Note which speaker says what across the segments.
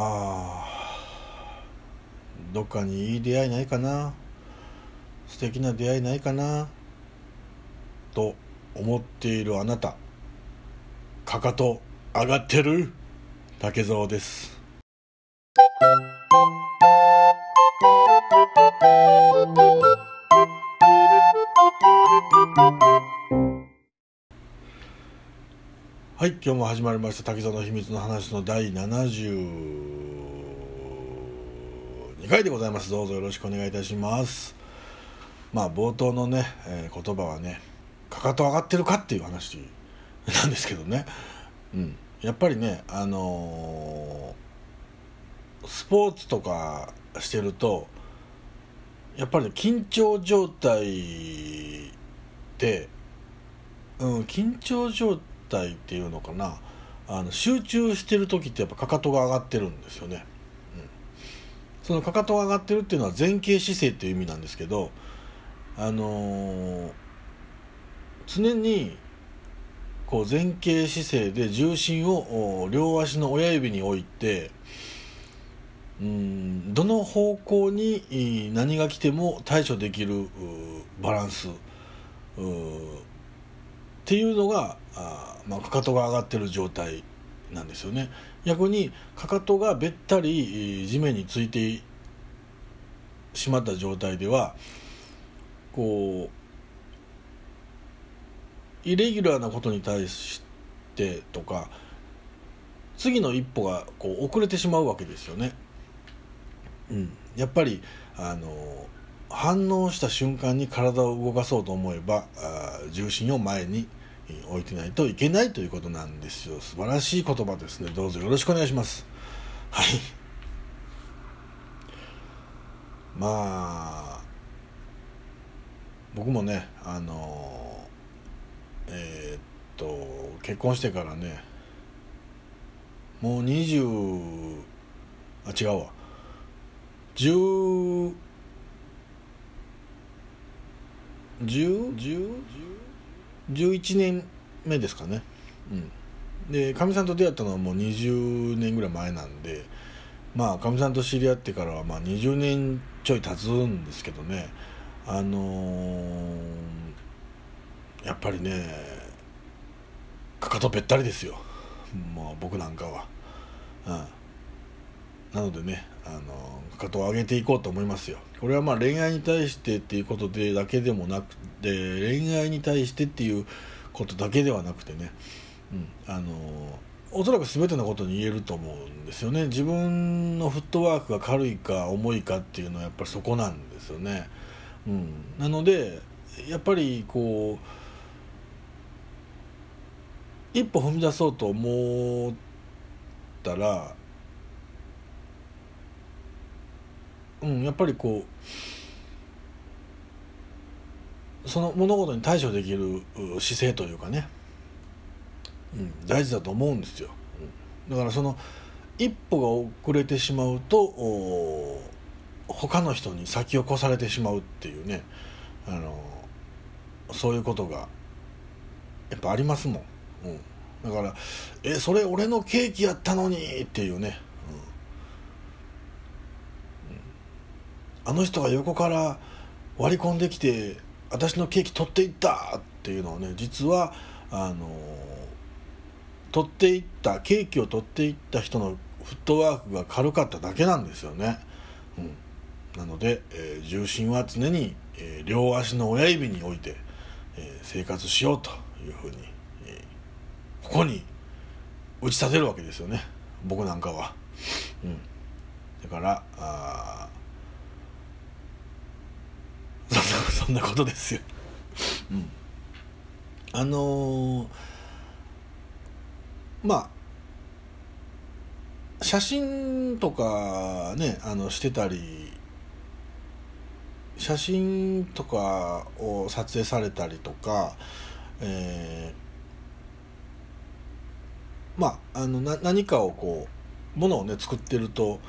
Speaker 1: あどっかにいい出会いないかな？素敵な出会いないかな？と思っているあなた。かかと上がってる竹蔵です。今日も始まりました滝沢の秘密の話の第72回でございます。どうぞよろしくお願いいたします。まあ冒頭のね、えー、言葉はねかかと上がってるかっていう話なんですけどね。うん。やっぱりねあのー、スポーツとかしてるとやっぱり、ね、緊張状態で、うん、緊張状態態っていうのかな。あの集中してる時ってやっぱかかとが上がってるんですよね、うん、そのかかとが上がってるっていうのは前傾姿勢っていう意味なんですけどあのー、常にこう前傾姿勢で重心を両足の親指に置いてうんどの方向に何が来ても対処できるバランスっていうのがあまあ、かかとが上がってる状態なんですよね逆にかかとがべったり地面についてしまった状態ではこうイレギュラーなことに対してとか次の一歩がこう遅れてしまうわけですよね。うん、やっぱりあの反応した瞬間に体を動かそうと思えばあ重心を前に置いてないといけないということなんですよ。素晴らしい言葉ですね。どうぞよろしくお願いします。はい。まあ僕もねあのえー、っと結婚してからねもう20あ違うわ。10 10 10 11年目ですかね。うん。でかみさんと出会ったのはもう20年ぐらい前なんでまあかみさんと知り合ってからはまあ20年ちょい経つんですけどね。あのー、やっぱりねかかとべったりですよ。もう僕なんかは。うん。なのでねあのかかとを上げていこうと思いますよ。これはまあ恋愛に対してっていうことでだけでもなくて恋愛に対してっていうことだけではなくてね、うん、あのおそらく全てのことに言えると思うんですよね。自分のフットワークが軽いか重いかっていうのはやっぱりそこなんですよね、うん、なのでやっぱりこう一歩踏み出そうと思ったらうん、やっぱりこうその物事に対処できる姿勢というかね、うん、大事だと思うんですよ、うん、だからその一歩が遅れてしまうと他の人に先を越されてしまうっていうね。あのそういうことがやっぱありますもん、うん、だから「えそれ俺のケーキやったのに」っていうね。あの人が横から割り込んできて私のケーキ取っていったっていうのをね実はあの取っていったケーキを取っていった人のフットワークが軽かっただけなんですよね、うん、なので、えー、重心は常に、えー、両足の親指に置いて、えー、生活しようというふうに、えここに打ち立てるわけですよね。僕なんかは、うん、だからあそんなそんなことですよ。うん、あのー、まあ写真とかねあのしてたり写真とかを撮影されたりとか、えー、まああのな何かをこうものをね作ってると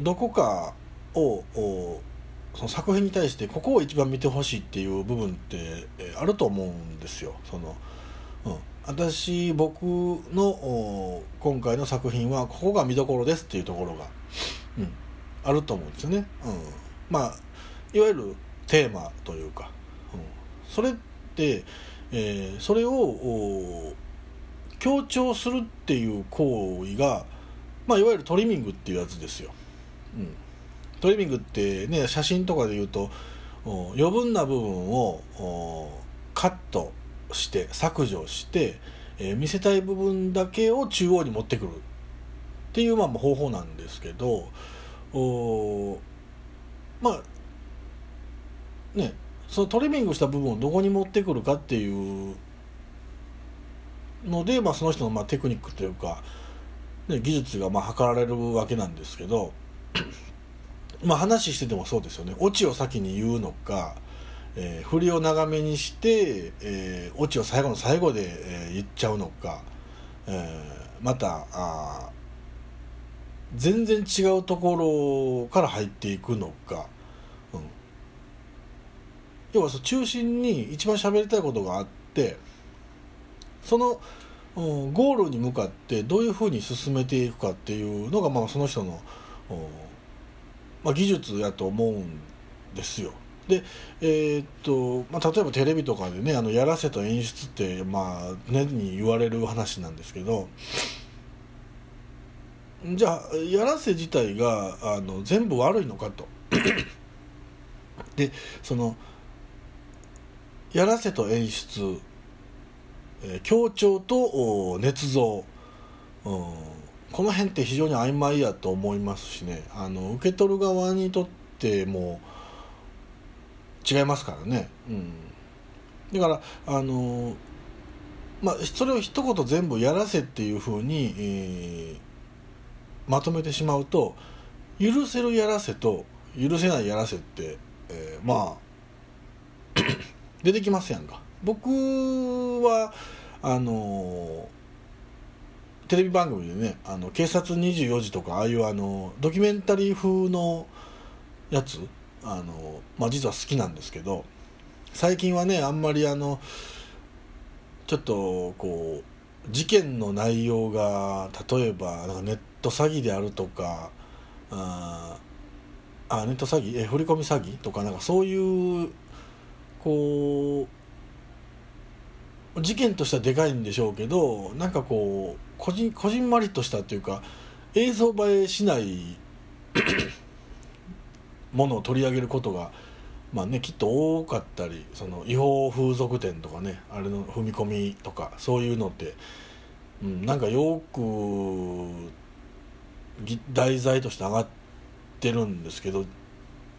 Speaker 1: どこかをその作品に対してここを一番見てほしいっていう部分ってあると思うんですよ。そのうん、私僕の今回の作品はここが見どころですっていうところが、うん、あると思うんですよね、うん、まあいわゆるテーマというか、うん、それって、えー、それを強調するっていう行為が、まあ、いわゆるトリミングっていうやつですよ、うん、トリミングってね写真とかで言うと余分な部分をカットして削除して、えー、見せたい部分だけを中央に持ってくるっていうまあ方法なんですけどまあねそのトリミングした部分をどこに持ってくるかっていうので、まあ、その人のまあテクニックというか、ね、技術がまあ測られるわけなんですけどまあ話しててもそうですよね。オチを先に言うのか、えー、振りを長めにして、えー、オチを最後の最後で、えー、言っちゃうのか、えー、またあ全然違うところから入っていくのか、うん、要はそ中心に一番喋りたいことがあってその、うん、ゴールに向かってどういうふうに進めていくかっていうのが、まあ、その人の、うんまあ、技術やと思うんですよ。でえー、っとまあ、例えばテレビとかでねあのやらせと演出って、まあ、年に言われる話なんですけどじゃあやらせ自体があの全部悪いのかと でそのやらせと演出、えー、強調と捏造、うんこの辺って非常に曖昧やと思いますしね。あの受け取る側にとっても違いますからね、うん、だからあのまあそれを一言全部やらせっていうふうに、えー、まとめてしまうと許せるやらせと許せないやらせって、えー、まあ 出てきますやんか。僕はあのテレビ番組でね「あの警察24時」とかああいうあのドキュメンタリー風のやつあの、まあ、実は好きなんですけど最近はねあんまりあのちょっとこう事件の内容が例えばなんかネット詐欺であるとかああネット詐欺？え振り込み詐欺とかなんかそういうこう事件としてはでかいんでしょうけどなんかこうこじこじんまりとしたというか映像映えしない ものを取り上げることがまあねきっと多かったりその違法風俗店とかねあれの踏み込みとかそういうのって、うん、なんかよく題材として上がってるんですけど、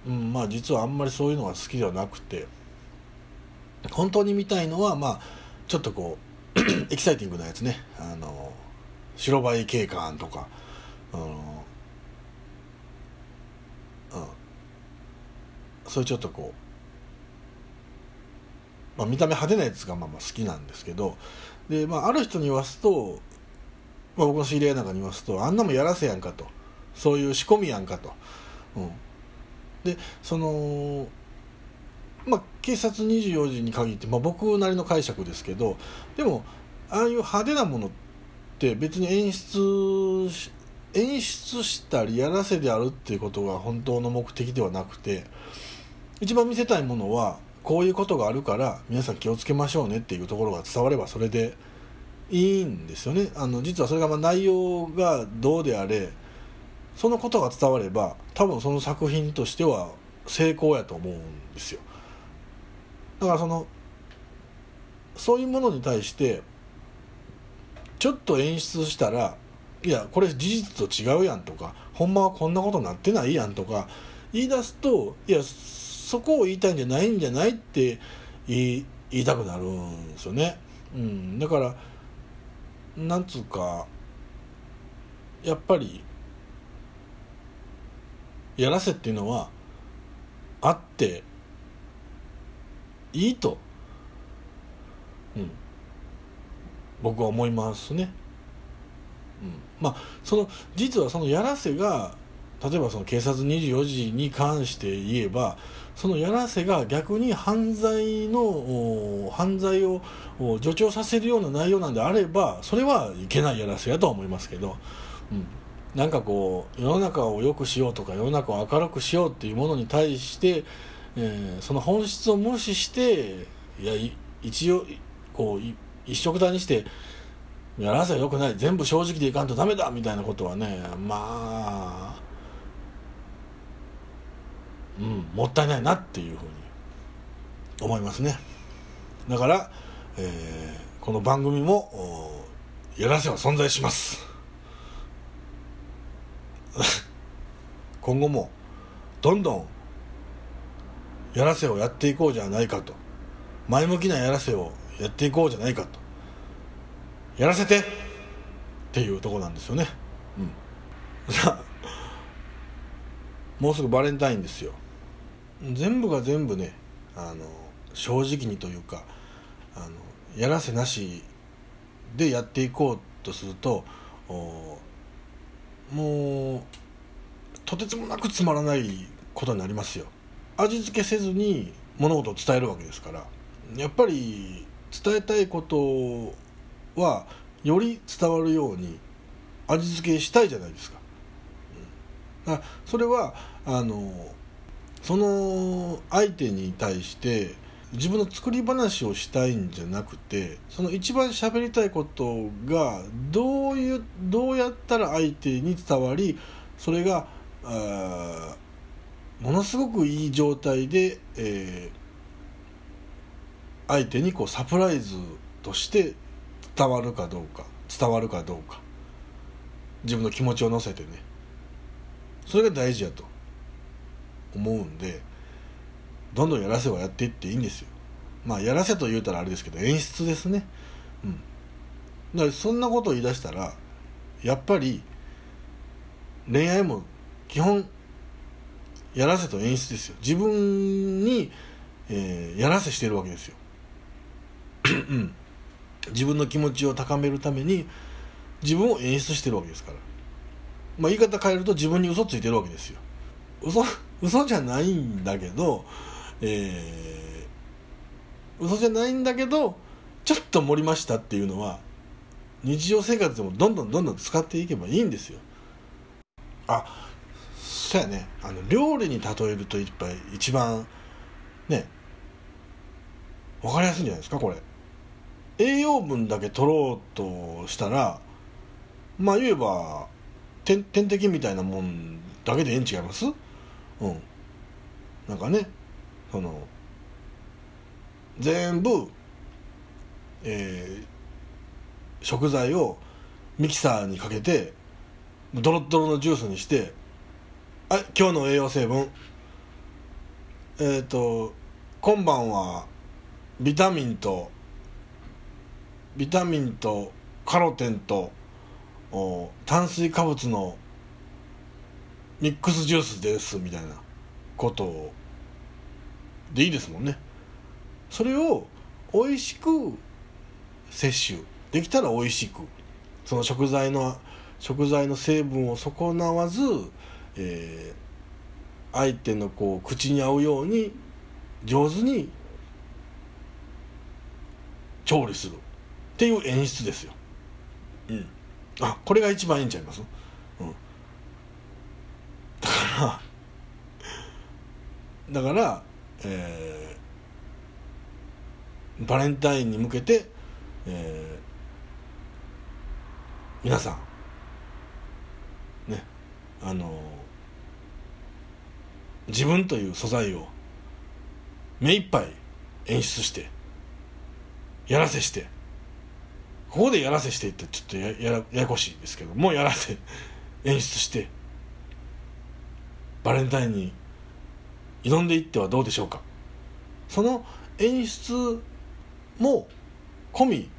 Speaker 1: うん、まあ実はあんまりそういうのが好きではなくて本当に見たいのはまあちょっとこう エキサイティングなやつね。あの白バイ警官とか、あのうん、そういうちょっとこう、まあ、見た目派手なやつがまあまあ好きなんですけどで、まあ、ある人に言わすと、まあ、僕の知り合いなんかに言わすとあんなもやらせやんかと。そういう仕込みやんかと。うん、でそのまあ、警察24時に限って、まあ、僕なりの解釈ですけどでもああいう派手なものってって別に演出演出したりやらせであるっていうことが本当の目的ではなくて一番見せたいものはこういうことがあるから皆さん気をつけましょうねっていうところが伝わればそれでいいんですよね。あの実はそれがま内容がどうであれそのことが伝われば多分その作品としては成功やと思うんですよ。だからそのそういうものに対してちょっと演出したらいやこれ事実と違うやんとかほんまはこんなことなってないやんとか言い出すといやそこを言いたいんじゃないんじゃないって言い言いたくなるんですよね。うん、だからなんつうかやっぱりやらせっていうのはあっていいと。うん僕は思いますね。うん、まあその実はそのやらせが例えばその警察24時に関して言えばそのやらせが逆に犯罪の犯罪を助長させるような内容なんであればそれはいけないやらせやとは思いますけど、うん、なんかこう世の中を良くしようとか世の中を明るくしようっていうものに対して、えー、その本質を無視していや一応こう一色体にしてやらせはよくない。全部正直でいかんとダメだみたいなことはねまあうんもったいないなっていうふうに思いますね。だから、えー、この番組もやらせは存在します。今後もどんどんやらせをやっていこうじゃないかと。前向きなやらせをやっていこうじゃないかと。やらせてっていうとこなんですよね。うん。もうすぐバレンタインですよ。全部が全部ねあの正直にというかあのやらせなしでやっていこうとするともうとてつもなくつまらないことになりますよ。味付けせずに物事を伝えるわけですからやっぱり伝えたいことはより伝わるように味付けしたいじゃないですか,、うん、だそれはあのその相手に対して自分の作り話をしたいんじゃなくてその一番喋りたいことがどういうどうやったら相手に伝わりそれがあものすごくいい状態で、えー、相手にこうサプライズとして伝わるかどうか伝わるかどうか。自分の気持ちを乗せてね。それが大事やと。思うんでどんどんやらせはやっていっていいんですよ。まあやらせと言うたらあれですけど演出ですね。うん。だからそんなことを言い出したらやっぱり恋愛も基本やらせと演出ですよ。自分に、えー、やらせしてるわけですよ。自分の気持ちを高めるために自分を演出してるわけですから。まあ言い方変えると自分に嘘ついてるわけですよ。嘘嘘じゃないんだけど、えー、嘘じゃないんだけどちょっと盛りましたっていうのは日常生活でもどんどんどんどん使っていけばいいんですよ。あそうやね。あの料理に例えるといっぱい一番ね分かりやすいんじゃないですかこれ。栄養分だけ取ろうとしたらまあ言えば点点滴みたいなもんだけでええん違います？うん。なんかねその全部えー、食材をミキサーにかけてドロッドロのジュースにして「はい今日の栄養成分。えっ、ー、と今晩はビタミンとビタミンとカロテンと炭水化物のミックスジュースですみたいなことをでいいですもんね。それを美味しく摂取できたら美味しくその食材の食材の成分を損なわず、えー、相手のこう口に合うように上手に調理する。っていう演出ですよ。うん。あこれが一番いいんちゃいます、うん、だからだからえー、バレンタインに向けて、えー、皆さんねあの自分という素材を目いっぱい演出してやらせしてここでやらせしていってちょっとややややこしいですけどもうやらせ演出して。バレンタインに挑んでいってはどうでしょうか。その演出も込み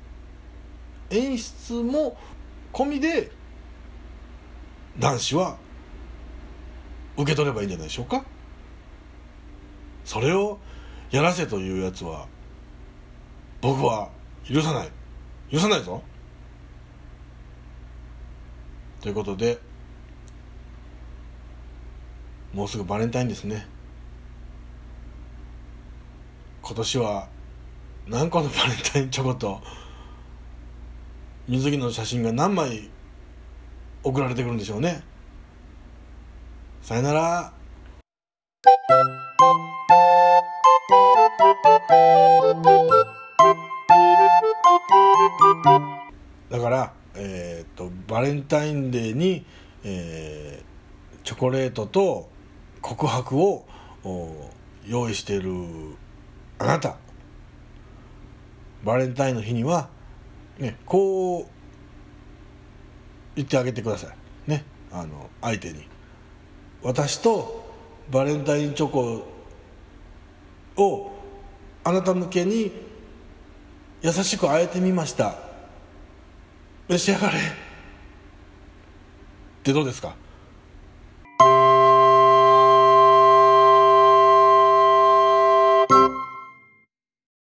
Speaker 1: 演出も込みで男子は受け取ればいいんじゃないでしょうか。それをやらせというやつは僕は許さない。許さないぞ。ということでもうすぐバレンタインですね。今年は何個のバレンタインチョコと水着の写真が何枚送られてくるんでしょうね。さよなら。バレンタインデーに、えーチョコレートと告白を用意しているあなた。バレンタインの日には、ね、こう言ってあげてください。ねあの相手に。私とバレンタインチョコをあなた向けに優しくあえてみました。召し上がれ。ってどうですか？